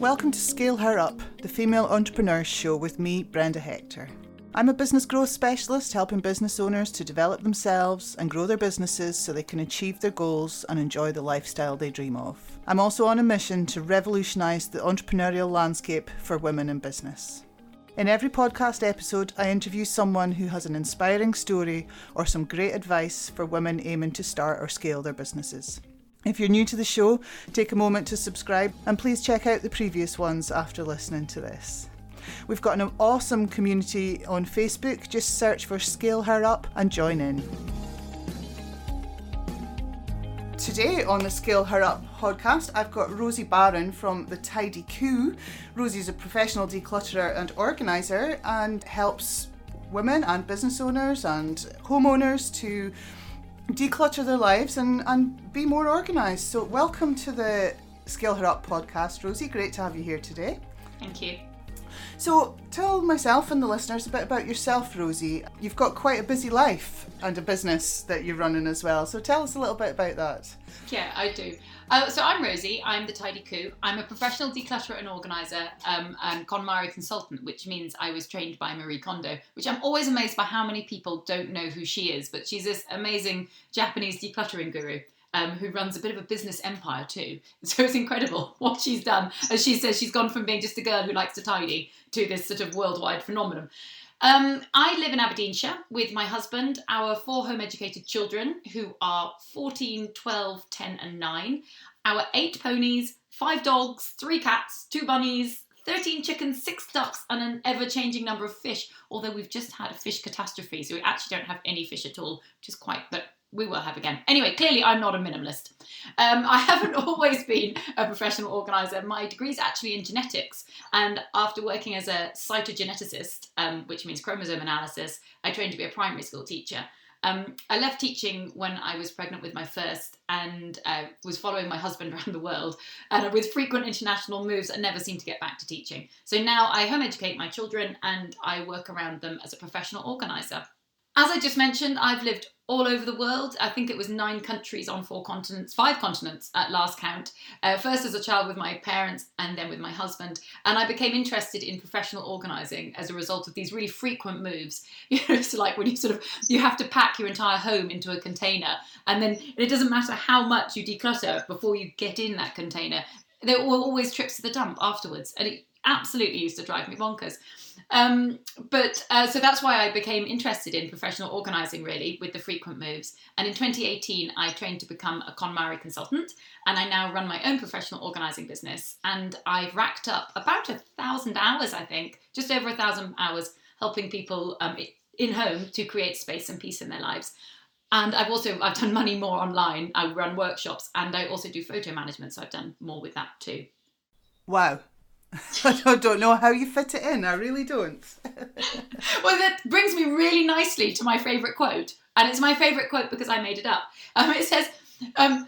Welcome to Scale Her Up, the female entrepreneurs show with me, Brenda Hector. I'm a business growth specialist helping business owners to develop themselves and grow their businesses so they can achieve their goals and enjoy the lifestyle they dream of. I'm also on a mission to revolutionise the entrepreneurial landscape for women in business. In every podcast episode, I interview someone who has an inspiring story or some great advice for women aiming to start or scale their businesses. If you're new to the show, take a moment to subscribe and please check out the previous ones after listening to this. We've got an awesome community on Facebook. Just search for Scale Her Up and join in. Today on the Scale Her Up podcast, I've got Rosie Barron from the Tidy Coo. Rosie's a professional declutterer and organiser and helps women and business owners and homeowners to declutter their lives and, and be more organised. So, welcome to the Scale Her Up podcast, Rosie. Great to have you here today. Thank you. So, tell myself and the listeners a bit about yourself, Rosie. You've got quite a busy life and a business that you're running as well. So, tell us a little bit about that. Yeah, I do. Uh, so I'm Rosie. I'm the Tidy Coo. I'm a professional declutterer and organizer um, and KonMari consultant, which means I was trained by Marie Kondo. Which I'm always amazed by how many people don't know who she is. But she's this amazing Japanese decluttering guru. Um, who runs a bit of a business empire too. So it's incredible what she's done. As she says, she's gone from being just a girl who likes to tidy to this sort of worldwide phenomenon. Um, I live in Aberdeenshire with my husband, our four home educated children who are 14, 12, 10, and 9, our eight ponies, five dogs, three cats, two bunnies, 13 chickens, six ducks, and an ever changing number of fish. Although we've just had a fish catastrophe, so we actually don't have any fish at all, which is quite, but we will have again. Anyway, clearly I'm not a minimalist. Um, I haven't always been a professional organizer. My degree is actually in genetics, and after working as a cytogeneticist, um, which means chromosome analysis, I trained to be a primary school teacher. Um, I left teaching when I was pregnant with my first and uh, was following my husband around the world. And with frequent international moves, I never seemed to get back to teaching. So now I home educate my children and I work around them as a professional organizer. As I just mentioned, I've lived all over the world. I think it was nine countries on four continents, five continents at last count. Uh, first as a child with my parents and then with my husband. And I became interested in professional organising as a result of these really frequent moves. You know, it's like when you sort of, you have to pack your entire home into a container and then it doesn't matter how much you declutter before you get in that container. There were always trips to the dump afterwards. And it absolutely used to drive me bonkers. Um, but uh, so that's why I became interested in professional organising, really, with the frequent moves. And in 2018, I trained to become a KonMari consultant, and I now run my own professional organising business. And I've racked up about a thousand hours, I think, just over a thousand hours, helping people um, in home to create space and peace in their lives. And I've also I've done money more online. I run workshops, and I also do photo management, so I've done more with that too. Wow, I don't know how you fit it in. I really don't. well, that brings me really nicely to my favourite quote, and it's my favourite quote because I made it up. Um, it says, um,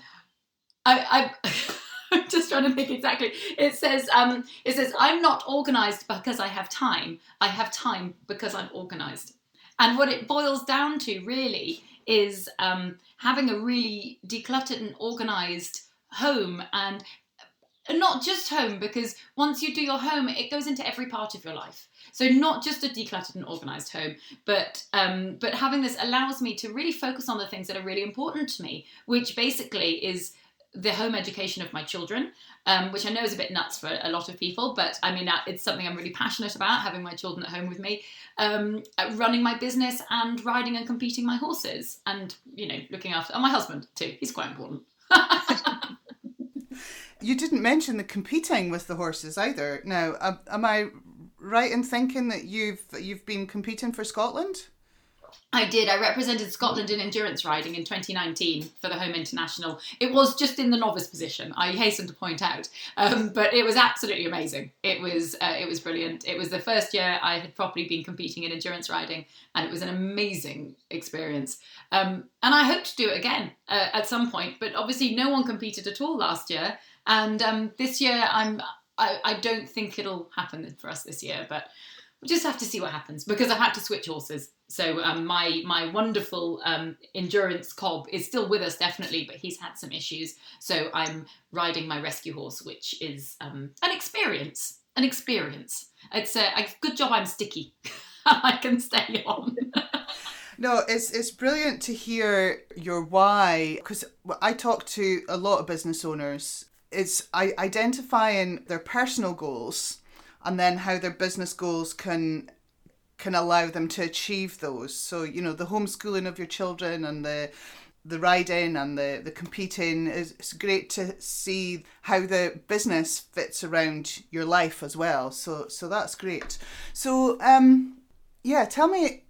I, I I'm just trying to think exactly. It says, um, it says, I'm not organised because I have time. I have time because I'm organised. And what it boils down to really is um, having a really decluttered and organised home and and not just home because once you do your home it goes into every part of your life so not just a decluttered and organized home but um, but having this allows me to really focus on the things that are really important to me which basically is the home education of my children um, which I know is a bit nuts for a lot of people, but I mean, it's something I'm really passionate about having my children at home with me, um, running my business and riding and competing my horses, and you know, looking after and my husband too. He's quite important. you didn't mention the competing with the horses either. Now, uh, am I right in thinking that you've you've been competing for Scotland? I did. I represented Scotland in endurance riding in 2019 for the Home International. It was just in the novice position. I hasten to point out, um, but it was absolutely amazing. It was uh, it was brilliant. It was the first year I had properly been competing in endurance riding, and it was an amazing experience. Um, and I hope to do it again uh, at some point. But obviously, no one competed at all last year, and um, this year I'm I, I don't think it'll happen for us this year, but we'll just have to see what happens because I've had to switch horses. So um, my my wonderful um, endurance cob is still with us definitely, but he's had some issues. So I'm riding my rescue horse, which is um, an experience. An experience. It's a, a good job. I'm sticky. I can stay on. No, it's it's brilliant to hear your why because I talk to a lot of business owners. It's identifying their personal goals and then how their business goals can can allow them to achieve those. So you know the homeschooling of your children and the the riding and the, the competing is it's great to see how the business fits around your life as well. So so that's great. So um yeah, tell me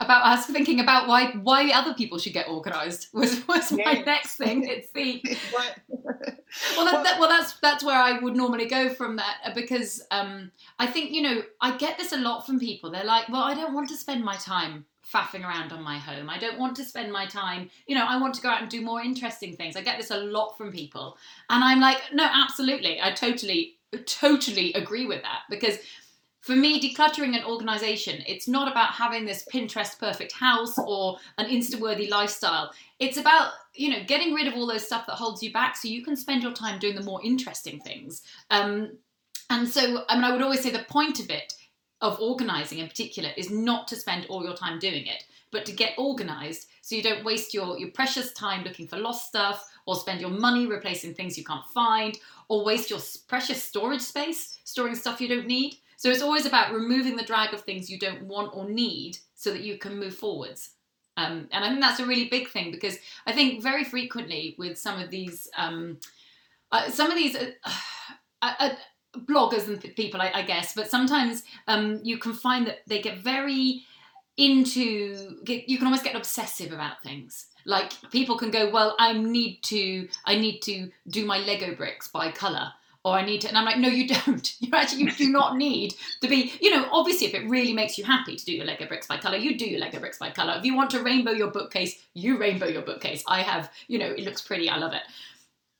about us thinking about why why other people should get organised was was my next thing. It's the well, that, that, well, that's that's where I would normally go from that uh, because um, I think you know I get this a lot from people. They're like, well, I don't want to spend my time faffing around on my home. I don't want to spend my time, you know, I want to go out and do more interesting things. I get this a lot from people, and I'm like, no, absolutely, I totally, totally agree with that because for me, decluttering an organization, it's not about having this Pinterest perfect house or an Insta worthy lifestyle. It's about, you know, getting rid of all those stuff that holds you back so you can spend your time doing the more interesting things. Um, and so, I mean, I would always say the point of it, of organizing in particular, is not to spend all your time doing it, but to get organized so you don't waste your, your precious time looking for lost stuff or spend your money replacing things you can't find or waste your precious storage space storing stuff you don't need. So it's always about removing the drag of things you don't want or need so that you can move forwards. Um, and I think that's a really big thing because I think very frequently with some of these, um, uh, some of these uh, uh, uh bloggers and people, I, I, guess, but sometimes um, you can find that they get very into, get, you can almost get obsessive about things. Like people can go, well, I need to, I need to do my Lego bricks by color or I need to. And I'm like, no, you don't. You actually you do not need to be, you know, obviously if it really makes you happy to do your Lego bricks by colour, you do your Lego bricks by colour. If you want to rainbow your bookcase, you rainbow your bookcase. I have, you know, it looks pretty, I love it.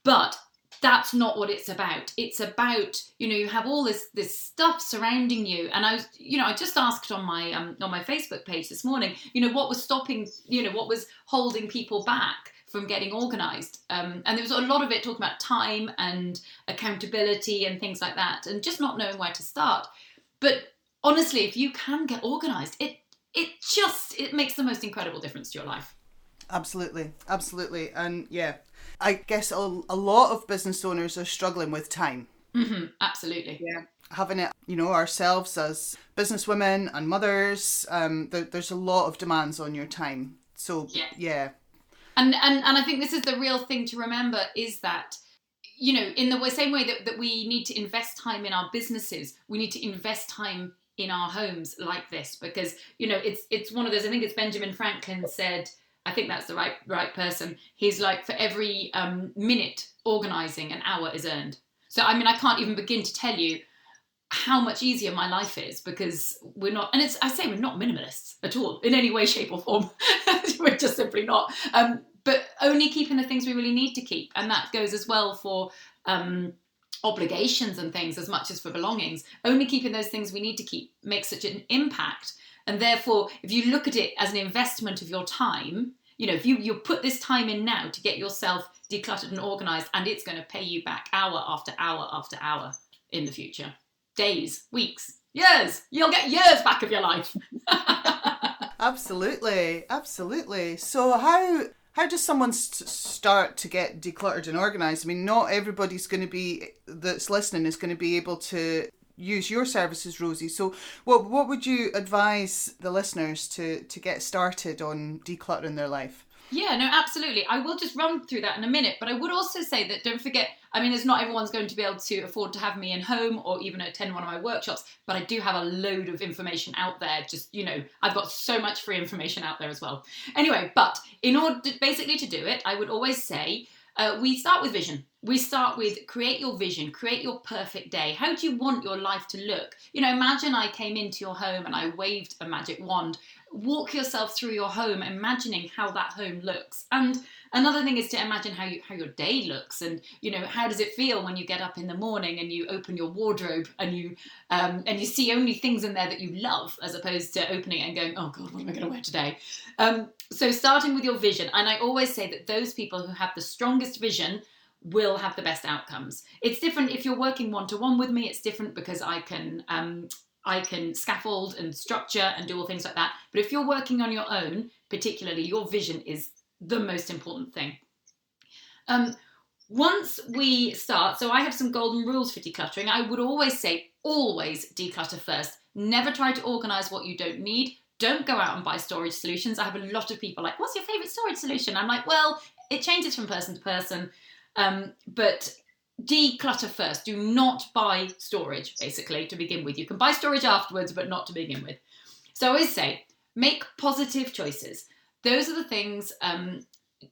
But that's not what it's about. It's about, you know, you have all this this stuff surrounding you. And I was, you know, I just asked on my um on my Facebook page this morning, you know, what was stopping, you know, what was holding people back from getting organized. Um, and there was a lot of it talking about time and accountability and things like that, and just not knowing where to start. But honestly, if you can get organized, it it just it makes the most incredible difference to your life. Absolutely, absolutely, and yeah, I guess a, a lot of business owners are struggling with time. Mm-hmm, absolutely. Yeah having it, you know, ourselves as business women and mothers, um, there, there's a lot of demands on your time. So yeah, yeah and and and I think this is the real thing to remember is that you know in the same way that, that we need to invest time in our businesses we need to invest time in our homes like this because you know it's it's one of those i think it's benjamin franklin said i think that's the right right person he's like for every um, minute organizing an hour is earned. So i mean i can't even begin to tell you how much easier my life is because we're not and it's i say we're not minimalists at all in any way shape or form. We're just simply not. Um, but only keeping the things we really need to keep and that goes as well for um, obligations and things as much as for belongings. Only keeping those things we need to keep makes such an impact and therefore if you look at it as an investment of your time you know if you you put this time in now to get yourself decluttered and organized and it's going to pay you back hour after hour after hour in the future days, weeks, years. You'll get years back of your life. absolutely, absolutely. So how how does someone st- start to get decluttered and organized? I mean, not everybody's going to be that's listening is going to be able to use your services, Rosie. So, what what would you advise the listeners to to get started on decluttering their life? Yeah, no, absolutely. I will just run through that in a minute, but I would also say that don't forget, I mean, it's not everyone's going to be able to afford to have me in home or even attend one of my workshops, but I do have a load of information out there. Just, you know, I've got so much free information out there as well. Anyway, but in order to, basically to do it, I would always say uh, we start with vision we start with create your vision, create your perfect day. How do you want your life to look? You know, imagine I came into your home and I waved a magic wand. Walk yourself through your home, imagining how that home looks. And another thing is to imagine how you, how your day looks, and you know how does it feel when you get up in the morning and you open your wardrobe and you um, and you see only things in there that you love, as opposed to opening it and going, oh god, what am I going to wear today? Um, so starting with your vision, and I always say that those people who have the strongest vision will have the best outcomes. It's different if you're working one to one with me. It's different because I can um, I can scaffold and structure and do all things like that. But if you're working on your own, particularly, your vision is the most important thing. Um, once we start, so I have some golden rules for decluttering. I would always say, always declutter first. Never try to organize what you don't need. Don't go out and buy storage solutions. I have a lot of people like, what's your favorite storage solution? I'm like, well, it changes from person to person. Um, but declutter first. Do not buy storage, basically, to begin with. You can buy storage afterwards, but not to begin with. So I always say, make positive choices. Those are the things. Um,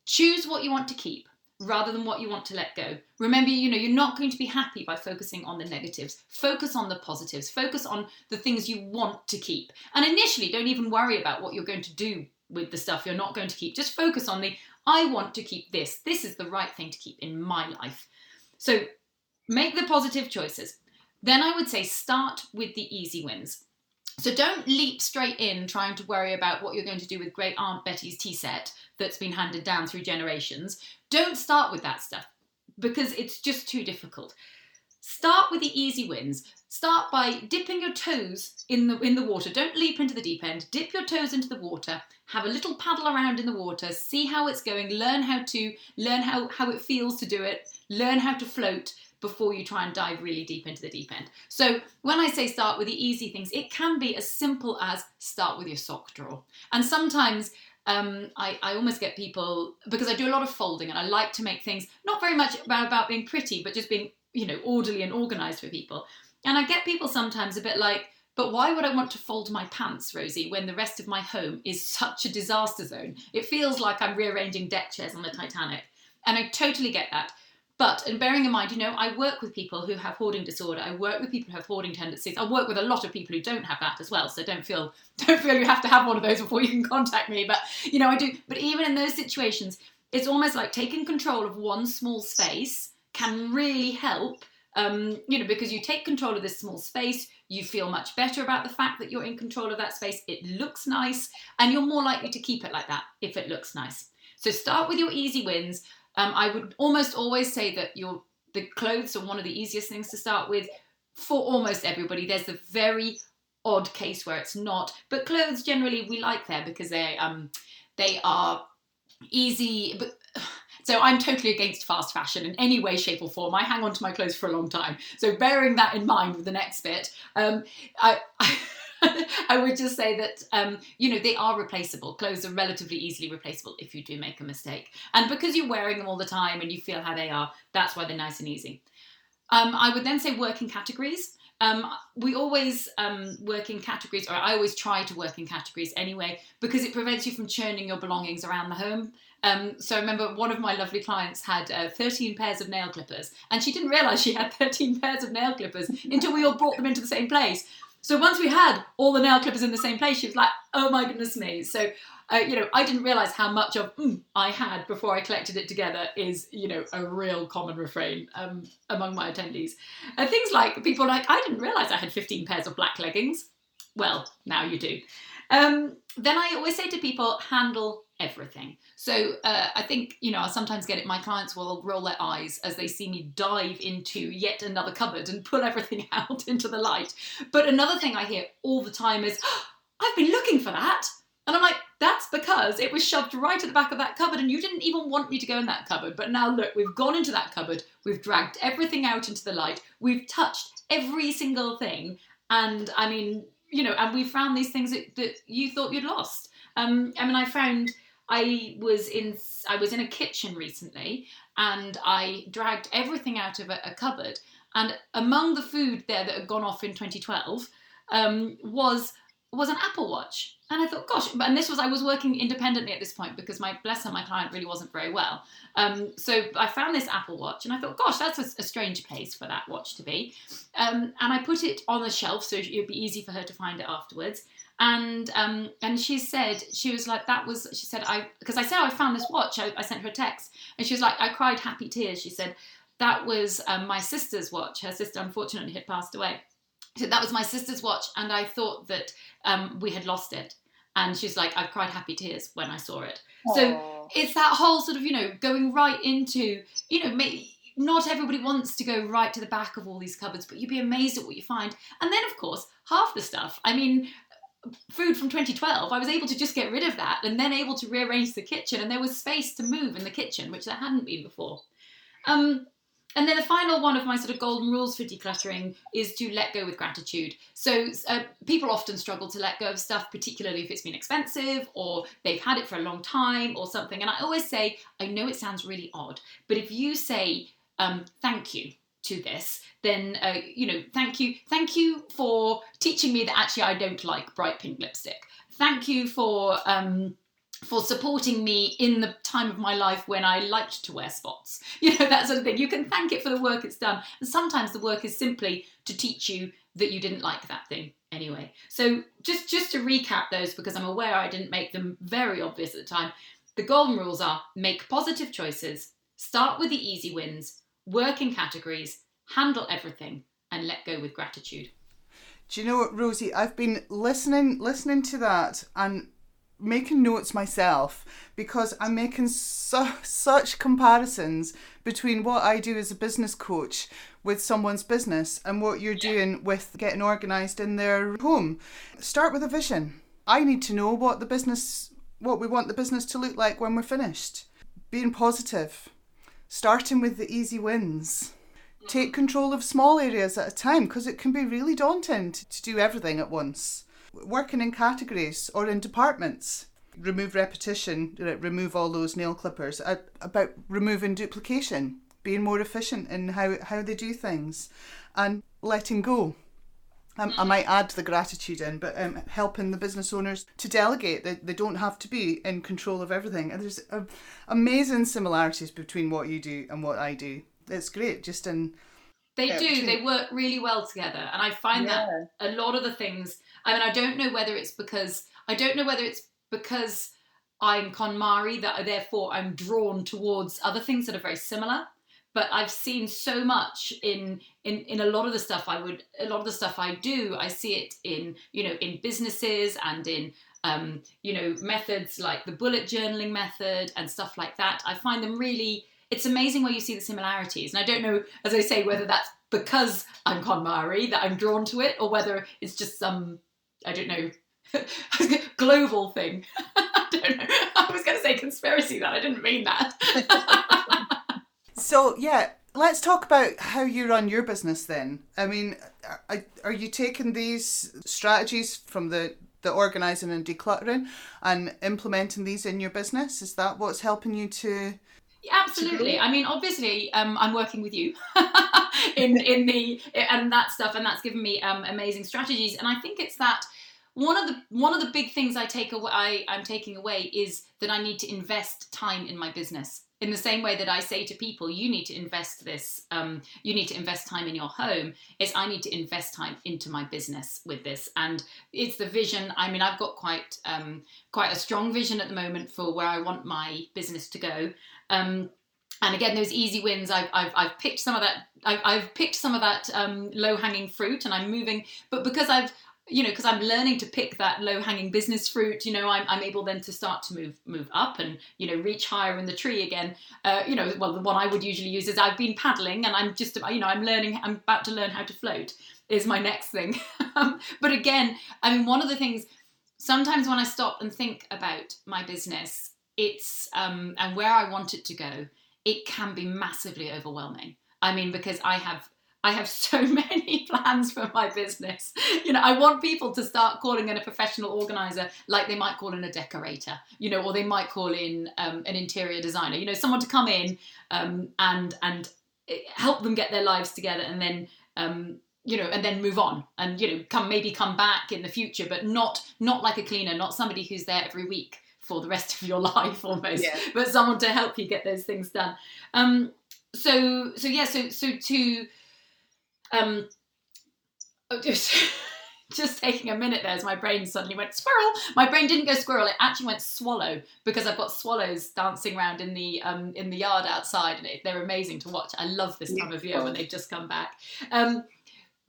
choose what you want to keep rather than what you want to let go. Remember, you know, you're not going to be happy by focusing on the negatives. Focus on the positives. Focus on the things you want to keep. And initially, don't even worry about what you're going to do with the stuff you're not going to keep. Just focus on the I want to keep this. This is the right thing to keep in my life. So make the positive choices. Then I would say start with the easy wins. So don't leap straight in trying to worry about what you're going to do with great Aunt Betty's tea set that's been handed down through generations. Don't start with that stuff because it's just too difficult. Start with the easy wins. Start by dipping your toes in the in the water. Don't leap into the deep end. Dip your toes into the water. Have a little paddle around in the water. See how it's going. Learn how to learn how how it feels to do it. Learn how to float before you try and dive really deep into the deep end. So when I say start with the easy things, it can be as simple as start with your sock drawer. And sometimes um, I, I, almost get people because I do a lot of folding and I like to make things not very much about, about being pretty, but just being you know orderly and organized for people. And I get people sometimes a bit like, but why would I want to fold my pants, Rosie, when the rest of my home is such a disaster zone? It feels like I'm rearranging deck chairs on the Titanic. And I totally get that. But, and bearing in mind, you know, I work with people who have hoarding disorder. I work with people who have hoarding tendencies. I work with a lot of people who don't have that as well. So don't feel, don't feel you have to have one of those before you can contact me. But, you know, I do. But even in those situations, it's almost like taking control of one small space can really help um, you know, because you take control of this small space, you feel much better about the fact that you're in control of that space. It looks nice, and you're more likely to keep it like that if it looks nice. So start with your easy wins. Um, I would almost always say that your the clothes are one of the easiest things to start with for almost everybody. There's the very odd case where it's not, but clothes generally we like there because they um they are easy, but so I'm totally against fast fashion in any way, shape, or form. I hang on to my clothes for a long time. So bearing that in mind with the next bit, um, I, I I would just say that um, you know they are replaceable. Clothes are relatively easily replaceable if you do make a mistake, and because you're wearing them all the time and you feel how they are, that's why they're nice and easy. Um, I would then say work in categories. Um, we always um, work in categories, or I always try to work in categories anyway, because it prevents you from churning your belongings around the home. Um, so I remember one of my lovely clients had uh, 13 pairs of nail clippers, and she didn't realise she had 13 pairs of nail clippers until we all brought them into the same place. So once we had all the nail clippers in the same place, she was like, "Oh my goodness me!" So uh, you know, I didn't realise how much of mm, I had before I collected it together is, you know, a real common refrain um, among my attendees. And things like people like, I didn't realise I had 15 pairs of black leggings. Well, now you do. Um, then I always say to people, handle everything. So uh, I think, you know, I sometimes get it, my clients will roll their eyes as they see me dive into yet another cupboard and pull everything out into the light. But another thing I hear all the time is, oh, I've been looking for that. And I'm like, that's because it was shoved right at the back of that cupboard and you didn't even want me to go in that cupboard. But now look, we've gone into that cupboard, we've dragged everything out into the light, we've touched every single thing. And I mean, you know, and we found these things that, that you thought you'd lost. Um, I mean, I found I was in I was in a kitchen recently, and I dragged everything out of a, a cupboard. And among the food there that had gone off in 2012 um, was was an Apple Watch. And I thought, gosh, and this was, I was working independently at this point because my, bless her, my client really wasn't very well. Um, so I found this Apple Watch and I thought, gosh, that's a, a strange place for that watch to be. Um, and I put it on the shelf so it would be easy for her to find it afterwards. And um, and she said she was like that was she said I because I said oh, I found this watch I, I, sent her a text and she was like I cried happy tears she said that was um, my sister's watch her sister unfortunately had passed away so that was my sister's watch, and I thought that um, we had lost it. And she's like, I cried happy tears when I saw it. Aww. So it's that whole sort of, you know, going right into, you know, maybe not everybody wants to go right to the back of all these cupboards, but you'd be amazed at what you find. And then, of course, half the stuff. I mean, food from 2012, I was able to just get rid of that and then able to rearrange the kitchen, and there was space to move in the kitchen, which there hadn't been before. Um, and then the final one of my sort of golden rules for decluttering is to let go with gratitude. So uh, people often struggle to let go of stuff, particularly if it's been expensive or they've had it for a long time or something. And I always say, I know it sounds really odd, but if you say um, thank you to this, then uh, you know, thank you, thank you for teaching me that actually I don't like bright pink lipstick. Thank you for. Um, for supporting me in the time of my life when I liked to wear spots. You know, that sort of thing. You can thank it for the work it's done. And sometimes the work is simply to teach you that you didn't like that thing anyway. So just just to recap those because I'm aware I didn't make them very obvious at the time. The golden rules are make positive choices, start with the easy wins, work in categories, handle everything and let go with gratitude. Do you know what, Rosie? I've been listening listening to that and making notes myself because I'm making su- such comparisons between what I do as a business coach with someone's business and what you're doing with getting organized in their home. Start with a vision. I need to know what the business what we want the business to look like when we're finished. Being positive. Starting with the easy wins. Take control of small areas at a time because it can be really daunting to, to do everything at once working in categories or in departments. Remove repetition, remove all those nail clippers. About removing duplication, being more efficient in how, how they do things, and letting go. Um, I might add the gratitude in, but um, helping the business owners to delegate. They, they don't have to be in control of everything. And there's uh, amazing similarities between what you do and what I do. It's great, just in. They do. They work really well together, and I find yeah. that a lot of the things I mean, I don't know whether it's because I don't know whether it's because I'm KonMari that therefore I'm drawn towards other things that are very similar. But I've seen so much in in in a lot of the stuff I would a lot of the stuff I do. I see it in you know in businesses and in um, you know methods like the bullet journaling method and stuff like that. I find them really it's amazing where you see the similarities. And I don't know, as I say, whether that's because I'm KonMari that I'm drawn to it, or whether it's just some I don't know, global thing. I don't know. I was going to say conspiracy that I didn't mean that. so yeah, let's talk about how you run your business then. I mean, are, you taking these strategies from the the organizing and decluttering and implementing these in your business? Is that what's helping you to? absolutely. I mean, obviously, um, I'm working with you in in the and that stuff, and that's given me um, amazing strategies. And I think it's that one of the one of the big things I take away I, I'm taking away is that I need to invest time in my business. In the same way that I say to people, you need to invest this, um, you need to invest time in your home, is I need to invest time into my business with this. And it's the vision. I mean, I've got quite um, quite a strong vision at the moment for where I want my business to go. Um, and again, those easy wins, I've, I've, I've picked some of that. I've, I've picked some of that um, low hanging fruit, and I'm moving. But because I've you know because i'm learning to pick that low hanging business fruit you know I'm, I'm able then to start to move move up and you know reach higher in the tree again. Uh, you know well the one i would usually use is i've been paddling and i'm just you know i'm learning i'm about to learn how to float is my next thing. Um, but again i mean one of the things sometimes when i stop and think about my business it's um, and where i want it to go it can be massively overwhelming. I mean because i have I have so many plans for my business. You know, I want people to start calling in a professional organizer like they might call in a decorator, you know, or they might call in um, an interior designer. You know, someone to come in um, and and help them get their lives together, and then um, you know, and then move on, and you know, come maybe come back in the future, but not not like a cleaner, not somebody who's there every week for the rest of your life almost, Yeah. but someone to help you get those things done. Um, so so yeah, so so to um, oh, just just taking a minute there as my brain suddenly went squirrel. My brain didn't go squirrel; it actually went swallow because I've got swallows dancing around in the um, in the yard outside, and they're amazing to watch. I love this time of year when they've just come back. Um,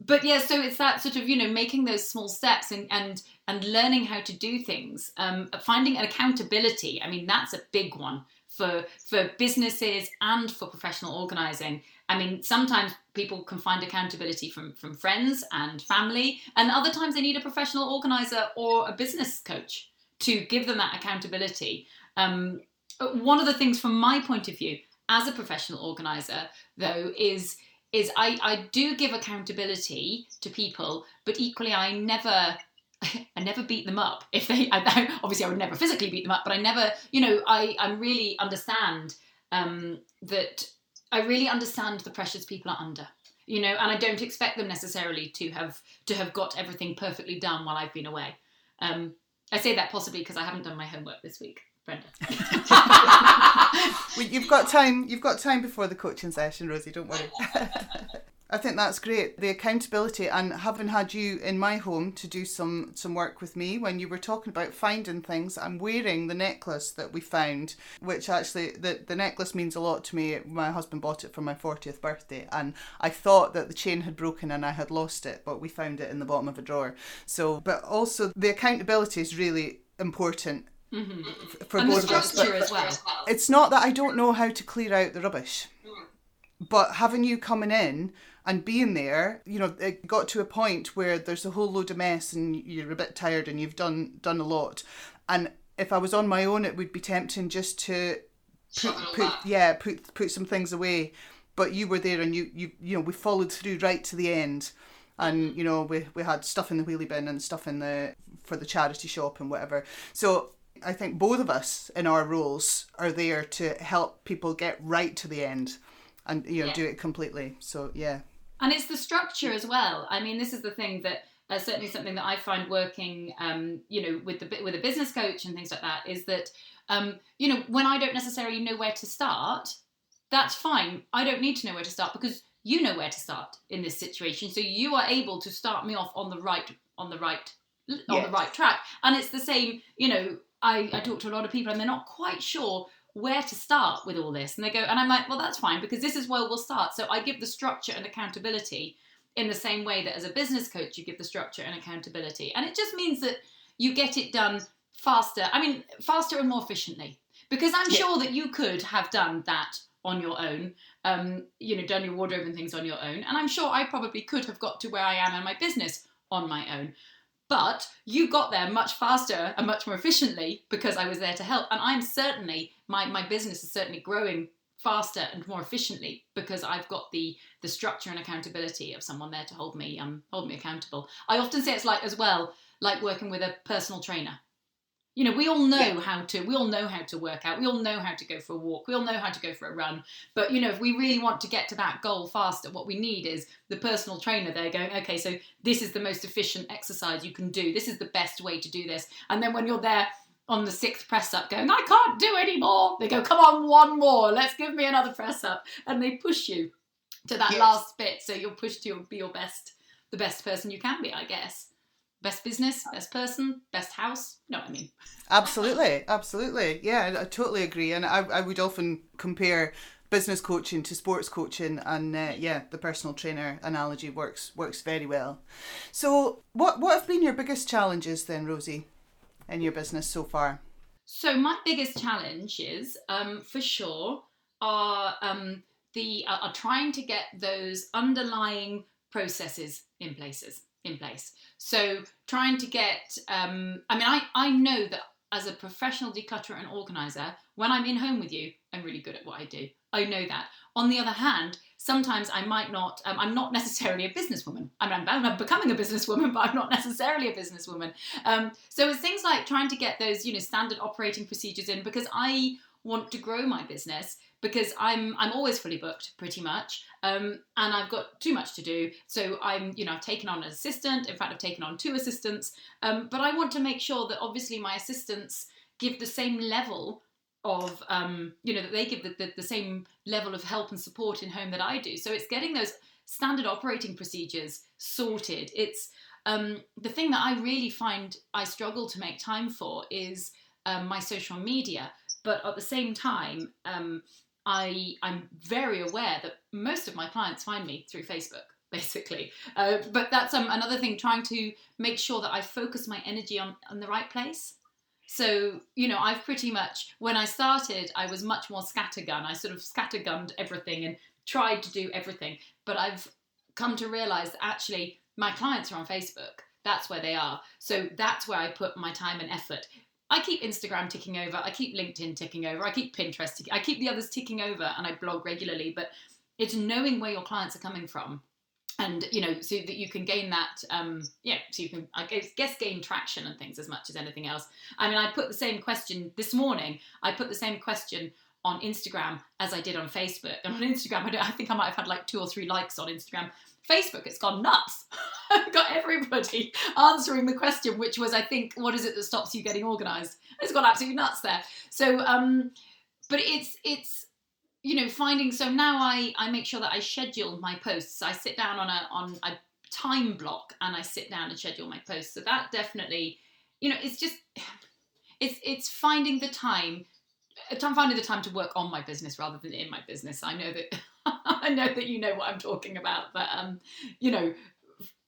but yeah, so it's that sort of you know making those small steps and and and learning how to do things, um, finding an accountability. I mean, that's a big one for for businesses and for professional organizing. I mean, sometimes people can find accountability from from friends and family, and other times they need a professional organizer or a business coach to give them that accountability. Um, one of the things, from my point of view, as a professional organizer, though, is is I, I do give accountability to people, but equally I never I never beat them up. If they I, obviously I would never physically beat them up, but I never you know I I really understand um, that I really understand the pressures people are under. You know, and I don't expect them necessarily to have to have got everything perfectly done while I've been away. Um, I say that possibly because I haven't done my homework this week, Brenda. Well, you've got time. You've got time before the coaching session, Rosie. Don't worry. I think that's great. The accountability and having had you in my home to do some some work with me when you were talking about finding things. I'm wearing the necklace that we found, which actually the the necklace means a lot to me. My husband bought it for my 40th birthday, and I thought that the chain had broken and I had lost it, but we found it in the bottom of a drawer. So, but also the accountability is really important f- for and both of us. But- well. it's not that I don't know how to clear out the rubbish, but having you coming in and being there, you know, it got to a point where there's a whole load of mess and you're a bit tired and you've done done a lot. And if I was on my own, it would be tempting just to put, put yeah put put some things away. But you were there and you you you know we followed through right to the end. And you know we, we had stuff in the wheelie bin and stuff in the for the charity shop and whatever. So I think both of us in our roles are there to help people get right to the end and you know do it completely. So yeah. And it's the structure as well. I mean, this is the thing that uh, certainly something that I find working, um, you know, with the with a business coach and things like that is that, um, you know, when I don't necessarily know where to start, that's fine. I don't need to know where to start because you know where to start in this situation, so you are able to start me off on the right on the right on the right track. And it's the same, you know. I, I talk to a lot of people and they're not quite sure where to start with all this. And they go, and I'm like, well, that's fine because this is where we'll start. So I give the structure and accountability in the same way that as a business coach, you give the structure and accountability. And it just means that you get it done faster. I mean, faster and more efficiently. Because I'm Yeah. sure that you could have done that on your own, um, you know, done your wardrobe and things on your own. And I'm sure I probably could have got to where I am in my business on my own. But you got there much faster and much more efficiently because I was there to help. And I'm certainly, my, my business is certainly growing faster and more efficiently because I've got the the structure and accountability of someone there to hold me um hold me accountable. I often say it's like as well like working with a personal trainer. You know, we all know Yeah. how to we all know how to work out. We all know how to go for a walk. We all know how to go for a run. But you know, if we really want to get to that goal faster, what we need is the personal trainer there going, okay, so this is the most efficient exercise you can do. This is the best way to do this. And then when you're there on the sixth press up going, I can't do any more. They go, come on, one more. Let's give me another press up. And they push you to that Yes. last bit. So you're pushed to be your best, the best person you can be, I guess. Best business, best person, best house. You know what I mean? Absolutely, absolutely. Yeah, I, totally agree. And I, I would often compare business coaching to sports coaching, and uh, yeah, the personal trainer analogy works works very well. So, what what have been your biggest challenges then, Rosie, in your business so far? So my biggest challenges, um, for sure, are um, the are trying to get those underlying processes in places in place. So trying to get, um, I mean, I I know that as a professional declutterer and organizer, when I'm in home with you, I'm really good at what I do. I know that. On the other hand, sometimes I might not. Um, I'm not necessarily a businesswoman. I mean, I'm, I'm becoming a businesswoman, but I'm not necessarily a businesswoman. Um, so it's things like trying to get those, you know, standard operating procedures in because I want to grow my business because I'm I'm always fully booked pretty much, um, and I've got too much to do. So I'm you know I've taken on an assistant. In fact, I've taken on two assistants. Um, but I want to make sure that obviously my assistants give the same level of um, you know that they give the, the, the same level of help and support in home that I do. So it's getting those standard operating procedures sorted. It's um, the thing that I really find I struggle to make time for is um, my social media. But at the same time, um, I I'm very aware that most of my clients find me through Facebook, basically. Uh, but that's um, another thing, trying to make sure that I focus my energy on on the right place. So, you know, I've pretty much, when I started, I was much more scattergun. I sort of scattergunned everything and tried to do everything. But I've come to realize that actually my clients are on Facebook. That's where they are. So that's where I put my time and effort. I keep Instagram ticking over. I keep LinkedIn ticking over. I keep Pinterest. I keep the others ticking over, and I blog regularly. But it's knowing where your clients are coming from, and you know, so that you can gain that. Um, yeah, so you can, I guess, gain traction and things as much as anything else. I mean, I put the same question this morning. I put the same question on Instagram as I did on Facebook. And on Instagram, I, I think I might have had like two or three likes on Instagram. Facebook, it's gone nuts. I've got everybody answering the question, which was, I think, what is it that stops you getting organised? It's gone absolutely nuts there. So, um, but it's it's you know finding. So now I I make sure that I schedule my posts. I sit down on a on a time block and I sit down and schedule my posts. So that definitely, you know, it's just it's it's finding the time. I'm finding the time to work on my business rather than in my business. I know that I know that you know what I'm talking about, but um, you know,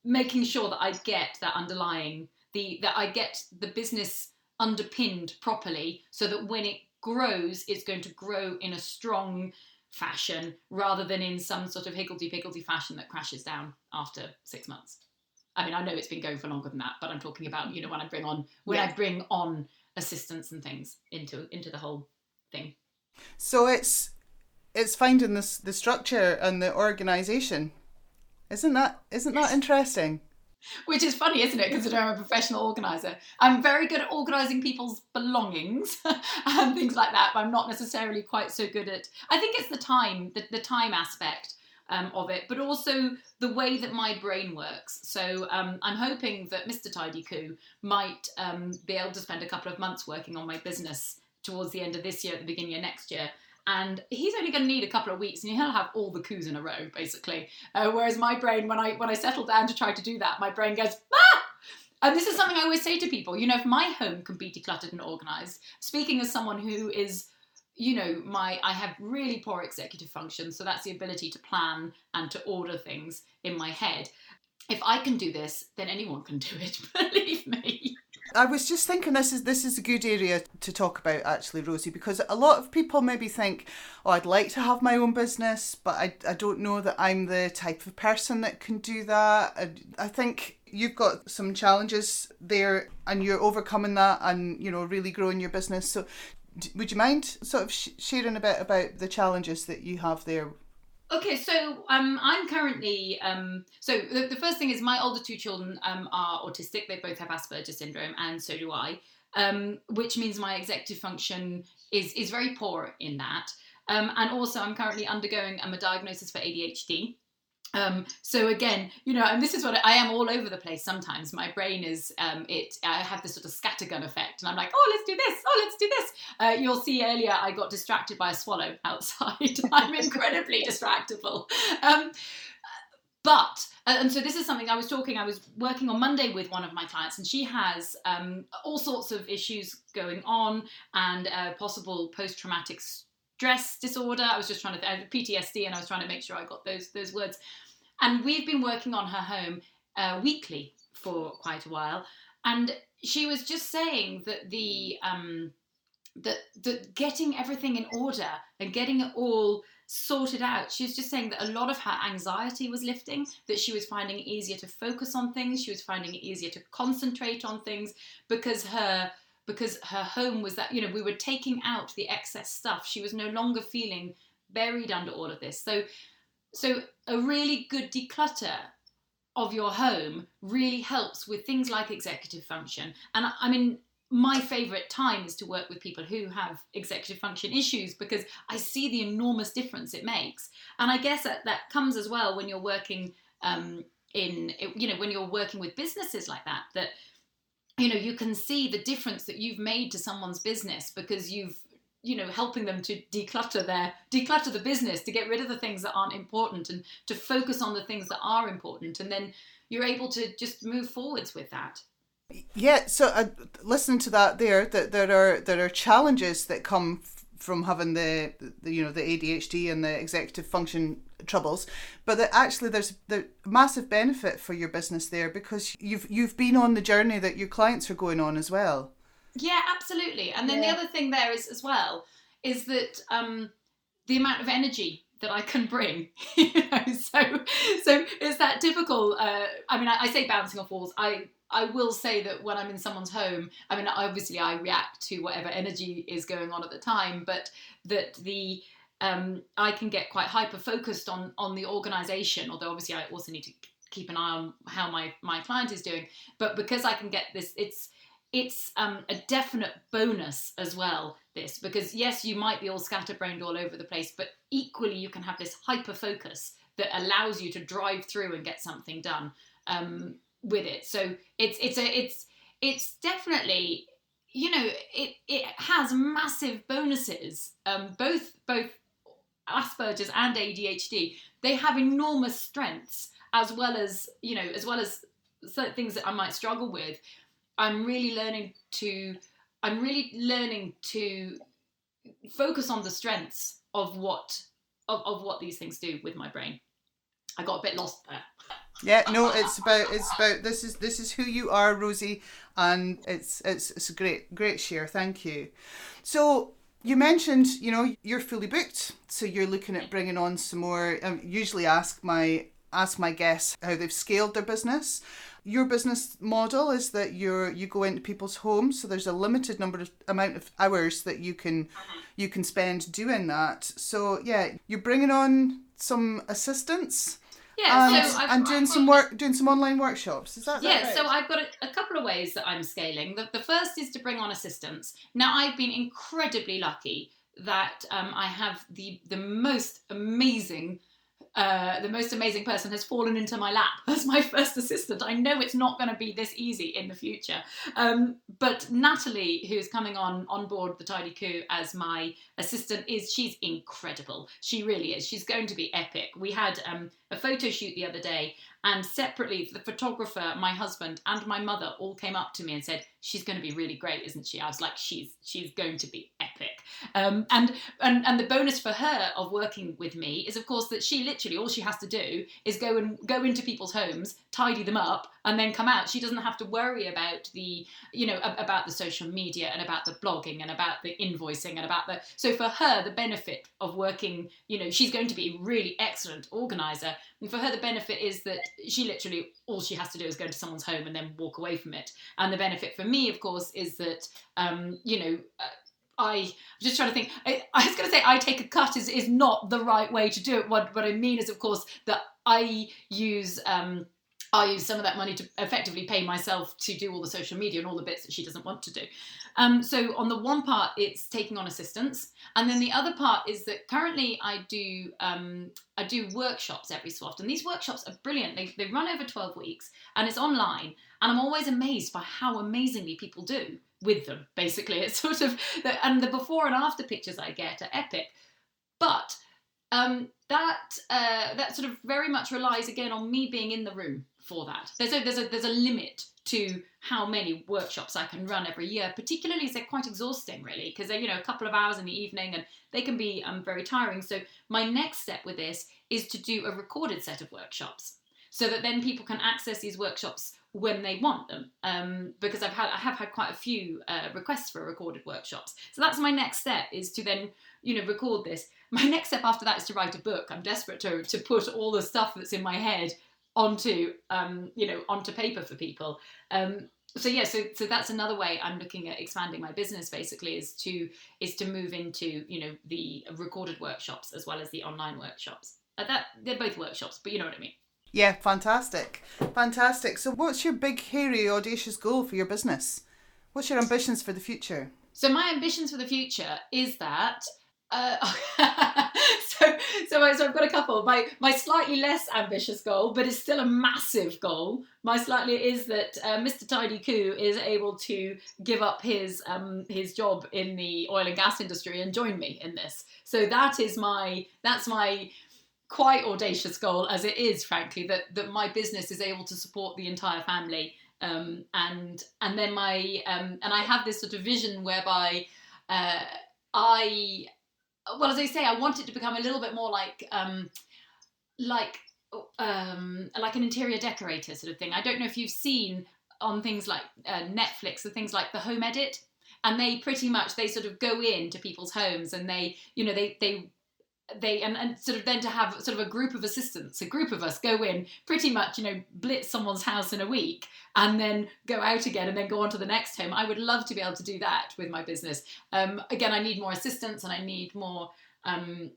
making sure that I get that underlying the that I get the business underpinned properly, so that when it grows, it's going to grow in a strong fashion rather than in some sort of higgledy piggledy fashion that crashes down after six months. I mean, I know it's been going for longer than that, but I'm talking about you know when I bring on when yeah. I bring on assistants and things into into the whole thing. So it's it's finding this the structure and the organization. Isn't that isn't that interesting? Which is funny, isn't it? Considering I'm a professional organizer, I'm very good at organizing people's belongings and things like that. But I'm not necessarily quite so good at. I think it's the time, the, the time aspect um, of it, but also the way that my brain works. So um, I'm hoping that Mr. Tidy Coo might um, be able to spend a couple of months working on my business towards the end of this year, at the beginning of next year, and he's only going to need a couple of weeks and he'll have all the coos in a row basically. Uh, whereas my brain when i when i settle down to try to do that my brain goes ah! And this is something i always say to people you know if my home can be decluttered and organized speaking as someone who is you know my i have really poor executive function so that's the ability to plan and to order things in my head. If i can do this then anyone can do it believe me I was just thinking this is this is a good area to talk about actually, Rosie, because a lot of people maybe think, oh, I'd like to have my own business, but I, I don't know that I'm the type of person that can do that. I, I think you've got some challenges there and you're overcoming that and you know really growing your business. So would you mind sort of sh- sharing a bit about the challenges that you have there Okay, so um, I'm currently um, so the, the, first thing is my older two children um, are autistic. They both have Asperger's syndrome, and so do I, um, which means my executive function is is very poor in that. Um, and also, I'm currently undergoing um, a diagnosis for ADHD. Um, so again, you know, and this is what I, I, am all over the place. Sometimes my brain is um, it. I have this sort of scattergun effect, and I'm like, oh, let's do this. Oh, let's do this. Uh, you'll see earlier, I got distracted by a swallow outside. I'm incredibly distractible. Um, but uh, and so this is something I was talking. I was working on Monday with one of my clients, and she has um, all sorts of issues going on and uh, possible post-traumatic stress disorder. I was just trying to PTSD, and I was trying to make sure I got those those words. And we've been working on her home uh, weekly for quite a while, and she was just saying that the um, that that getting everything in order and getting it all sorted out. She was just saying that a lot of her anxiety was lifting, that she was finding it easier to focus on things, she was finding it easier to concentrate on things because her because her home was that, you know, we were taking out the excess stuff. She was no longer feeling buried under all of this. So, so a really good declutter of your home really helps with things like executive function. And I, mean, my favorite time is to work with people who have executive function issues because I see the enormous difference it makes. And I guess that, that comes as well when you're working um, in, you know, when you're working with businesses like that, that, you know, you can see the difference that you've made to someone's business because you've, you know, helping them to declutter their, declutter the business, to get rid of the things that aren't important and to focus on the things that are important. And then you're able to just move forwards with that. Yeah, so uh, listening to that there, that there are there are challenges that come from having the, the you know the ADHD and the executive function troubles, but that actually there's the massive benefit for your business there because you've you've been on the journey that your clients are going on as well. Yeah, absolutely. And then yeah. the other thing there is as well is that um, the amount of energy that I can bring. you know, so so it's that typical. Uh, I mean, I, I say bouncing off walls. I I will say that when I'm in someone's home, I mean, obviously I react to whatever energy is going on at the time, but that the um, I can get quite hyper focused on on the organisation. Although obviously I also need to keep an eye on how my my client is doing. But because I can get this, it's it's um, a definite bonus as well. This because yes, you might be all scatterbrained all over the place, but equally you can have this hyper focus that allows you to drive through and get something done. Um, with it. So it's it's a it's it's definitely you know it it has massive bonuses. Um, both both Asperger's and ADHD they have enormous strengths as well as you know as well as certain things that I might struggle with. I'm really learning to I'm really learning to focus on the strengths of what of, of what these things do with my brain. I got a bit lost there. Yeah, no, it's about it's about this is this is who you are, Rosie, and it's it's it's a great great share. Thank you. So you mentioned you know you're fully booked, so you're looking at bringing on some more. I um, usually ask my ask my guests how they've scaled their business. Your business model is that you're you go into people's homes, so there's a limited number of amount of hours that you can you can spend doing that. So yeah, you're bringing on some assistants yeah, and, so and doing I've some work, doing some online workshops. Is that yeah? Right? So I've got a, a, couple of ways that I'm scaling. The, the first is to bring on assistants. Now I've been incredibly lucky that um, I have the the most amazing uh, the most amazing person has fallen into my lap as my first assistant. I know it's not going to be this easy in the future. Um, but Natalie, who's coming on on board the Tidy Coo as my assistant, is she's incredible. She really is. She's going to be epic. We had um, a photo shoot the other day, and separately, the photographer, my husband, and my mother all came up to me and said, "She's going to be really great, isn't she?" I was like, "She's she's going to be epic." Um, and and and the bonus for her of working with me is, of course, that she literally all she has to do is go and go into people's homes, tidy them up, and then come out. She doesn't have to worry about the you know about the social media and about the blogging and about the invoicing and about the. So for her, the benefit of working, you know, she's going to be a really excellent organizer. And for her, the benefit is that she literally all she has to do is go to someone's home and then walk away from it. And the benefit for me, of course, is that um, you know. Uh, I, I'm just trying to think. I, I was going to say I take a cut is, is not the right way to do it. What, what I mean is, of course, that I use um, I use some of that money to effectively pay myself to do all the social media and all the bits that she doesn't want to do. Um, so on the one part, it's taking on assistance, and then the other part is that currently I do um, I do workshops every so often. These workshops are brilliant. They, they run over twelve weeks, and it's online. And I'm always amazed by how amazingly people do with them. Basically, it's sort of and the before and after pictures I get are epic, but um, that uh, that sort of very much relies again on me being in the room for that. There's a there's a there's a limit to how many workshops I can run every year, particularly as they're quite exhausting, really, because they're you know a couple of hours in the evening and they can be um, very tiring. So my next step with this is to do a recorded set of workshops, so that then people can access these workshops when they want them. Um, because I've had I have had quite a few uh, requests for recorded workshops. So that's my next step is to then you know record this. My next step after that is to write a book. I'm desperate to to put all the stuff that's in my head onto um, you know onto paper for people. Um, so yeah, so so that's another way I'm looking at expanding my business. Basically, is to is to move into you know the recorded workshops as well as the online workshops. Uh, that they're both workshops, but you know what I mean. Yeah, fantastic, fantastic. So, what's your big, hairy, audacious goal for your business? What's your ambitions for the future? So my ambitions for the future is that. Uh, so, so, so I've got a couple. My my slightly less ambitious goal, but it's still a massive goal. My slightly is that uh, Mr. Tidy Coo is able to give up his um, his job in the oil and gas industry and join me in this. So that is my that's my quite audacious goal as it is, frankly, that that my business is able to support the entire family um, and and then my um, and I have this sort of vision whereby uh, I well as I say I want it to become a little bit more like um, like um, like an interior decorator sort of thing. I don't know if you've seen on things like uh, Netflix or things like the Home Edit, and they pretty much they sort of go into people's homes and they you know they they they and, and sort of then to have sort of a group of assistants a group of us go in pretty much you know blitz someone's house in a week and then go out again and then go on to the next home i would love to be able to do that with my business um, again i need more assistants and i need more um,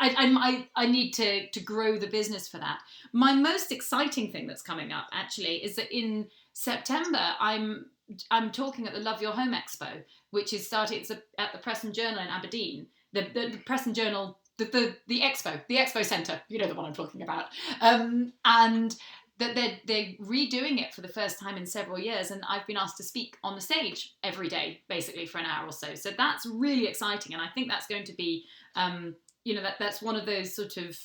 I, I, I, need to, to grow the business for that. My most exciting thing that's coming up actually is that in September I'm I'm talking at the Love Your Home Expo, which is starting it's at the Press and Journal in Aberdeen. The, the Press and Journal the, the, the expo, the expo centre, you know the one I'm talking about. Um, and that they're, they're redoing it for the first time in several years. And I've been asked to speak on the stage every day, basically for an hour or so. So that's really exciting. And I think that's going to be, um, you know, that, that's one of those sort of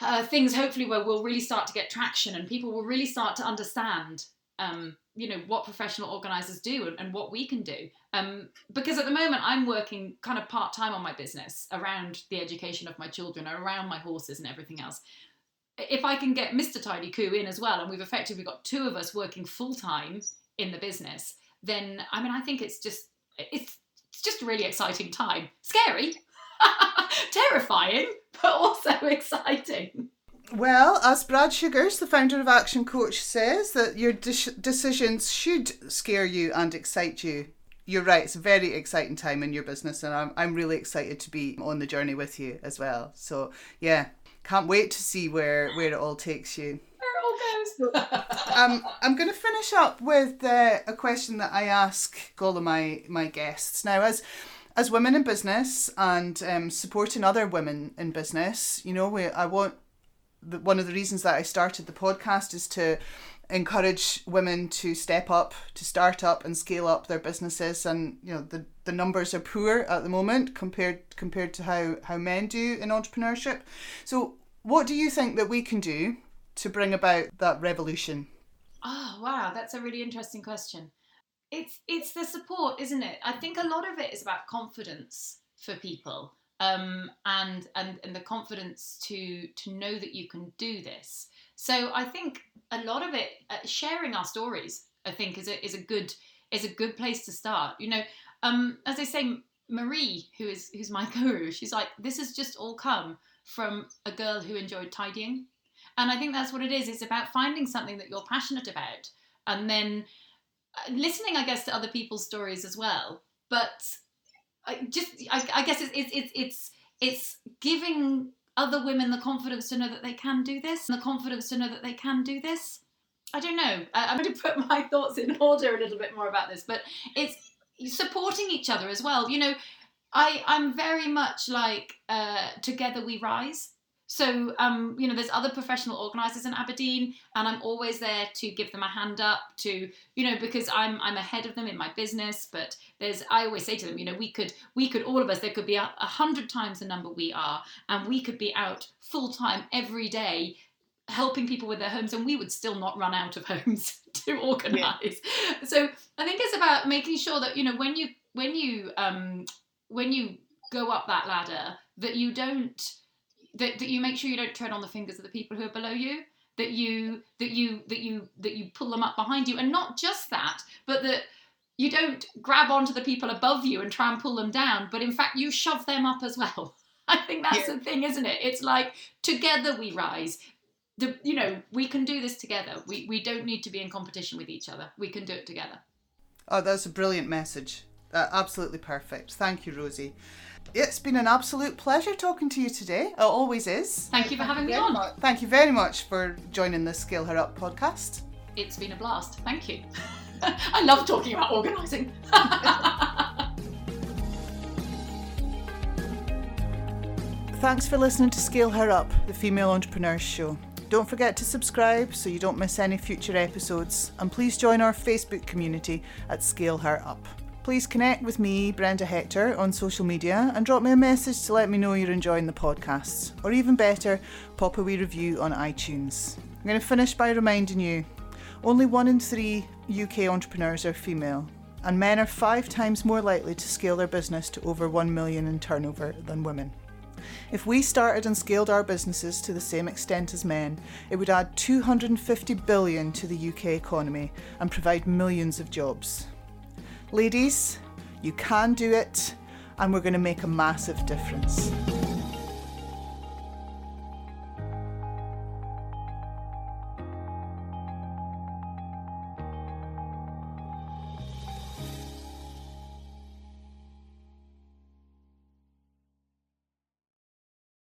uh, things, hopefully, where we'll really start to get traction and people will really start to understand um, you know what professional organizers do and, and what we can do. Um, because at the moment i'm working kind of part-time on my business around the education of my children around my horses and everything else. If i can get mr tidy coo in as well and we've effectively got two of us working full-time in the business then i mean i think it's just it's it's just a really exciting time. Scary. Terrifying but also exciting well, as Brad Sugars, the founder of Action Coach, says, that your de- decisions should scare you and excite you. You're right, it's a very exciting time in your business, and I'm, I'm really excited to be on the journey with you as well. So, yeah, can't wait to see where, where it all takes you. Where it all goes. um, I'm going to finish up with uh, a question that I ask all of my, my guests. Now, as as women in business and um, supporting other women in business, you know, we, I want the, one of the reasons that I started the podcast is to encourage women to step up, to start up and scale up their businesses. And you know the, the numbers are poor at the moment compared compared to how how men do in entrepreneurship. So what do you think that we can do to bring about that revolution? Oh wow, that's a really interesting question. It's it's the support, isn't it? I think a lot of it is about confidence for people um, and and and the confidence to to know that you can do this. So I think a lot of it, uh, sharing our stories, I think is a is a good is a good place to start. You know, um, as I say, Marie, who is who's my guru, she's like, this has just all come from a girl who enjoyed tidying, and I think that's what it is. It's about finding something that you're passionate about, and then uh, listening, I guess, to other people's stories as well. But just I, I guess it's, it's it's it's it's giving other women the confidence to know that they can do this, the confidence to know that they can do this. I don't know. I, am going to put my thoughts in order a little bit more about this, but it's supporting each other as well. You know, I I'm very much like uh, together we rise. So, um, you know, there's other professional organisers in Aberdeen, and I'm always there to give them a hand up to, you know, because I'm I'm ahead of them in my business. But there's, I always say to them, you know, we could we could all of us there could be a, a hundred times the number we are, and we could be out full time every day helping people with their homes, and we would still not run out of homes to organise. Yeah. So I think it's about making sure that you know when you when you um, when you go up that ladder that you don't that, that you make sure you don't tread on the fingers of the people who are below you that you that you that you that you pull them up behind you. And not just that but that you don't grab onto the people above you and try and pull them down but in fact you shove them up as well. I think that's yeah. the thing isn't it? It's like together we rise. The, you know we can do this together. We, we don't need to be in competition with each other. We can do it together. Oh that's a brilliant message. Uh, absolutely perfect. Thank you rosie it's been an absolute pleasure talking to you today. It always is. Thank you for having me on. Thank you very much for joining the Scale Her Up podcast. it's been a blast. Thank you. I love talking about organising. Thanks for listening to Scale Her Up, the Female Entrepreneurs Show. Don't forget to subscribe so you don't miss any future episodes, and please join our Facebook community at Scale Her Up. Please connect with me, Brenda Hector, on social media and drop me a message to let me know you're enjoying the podcasts, or even better, pop a wee review on iTunes. I'm going to finish by reminding you only one in three UK entrepreneurs are female, and men are five times more likely to scale their business to over 1 million in turnover than women. If we started and scaled our businesses to the same extent as men, it would add 250 billion to the UK economy and provide millions of jobs. Ladies, you can do it, and we're going to make a massive difference.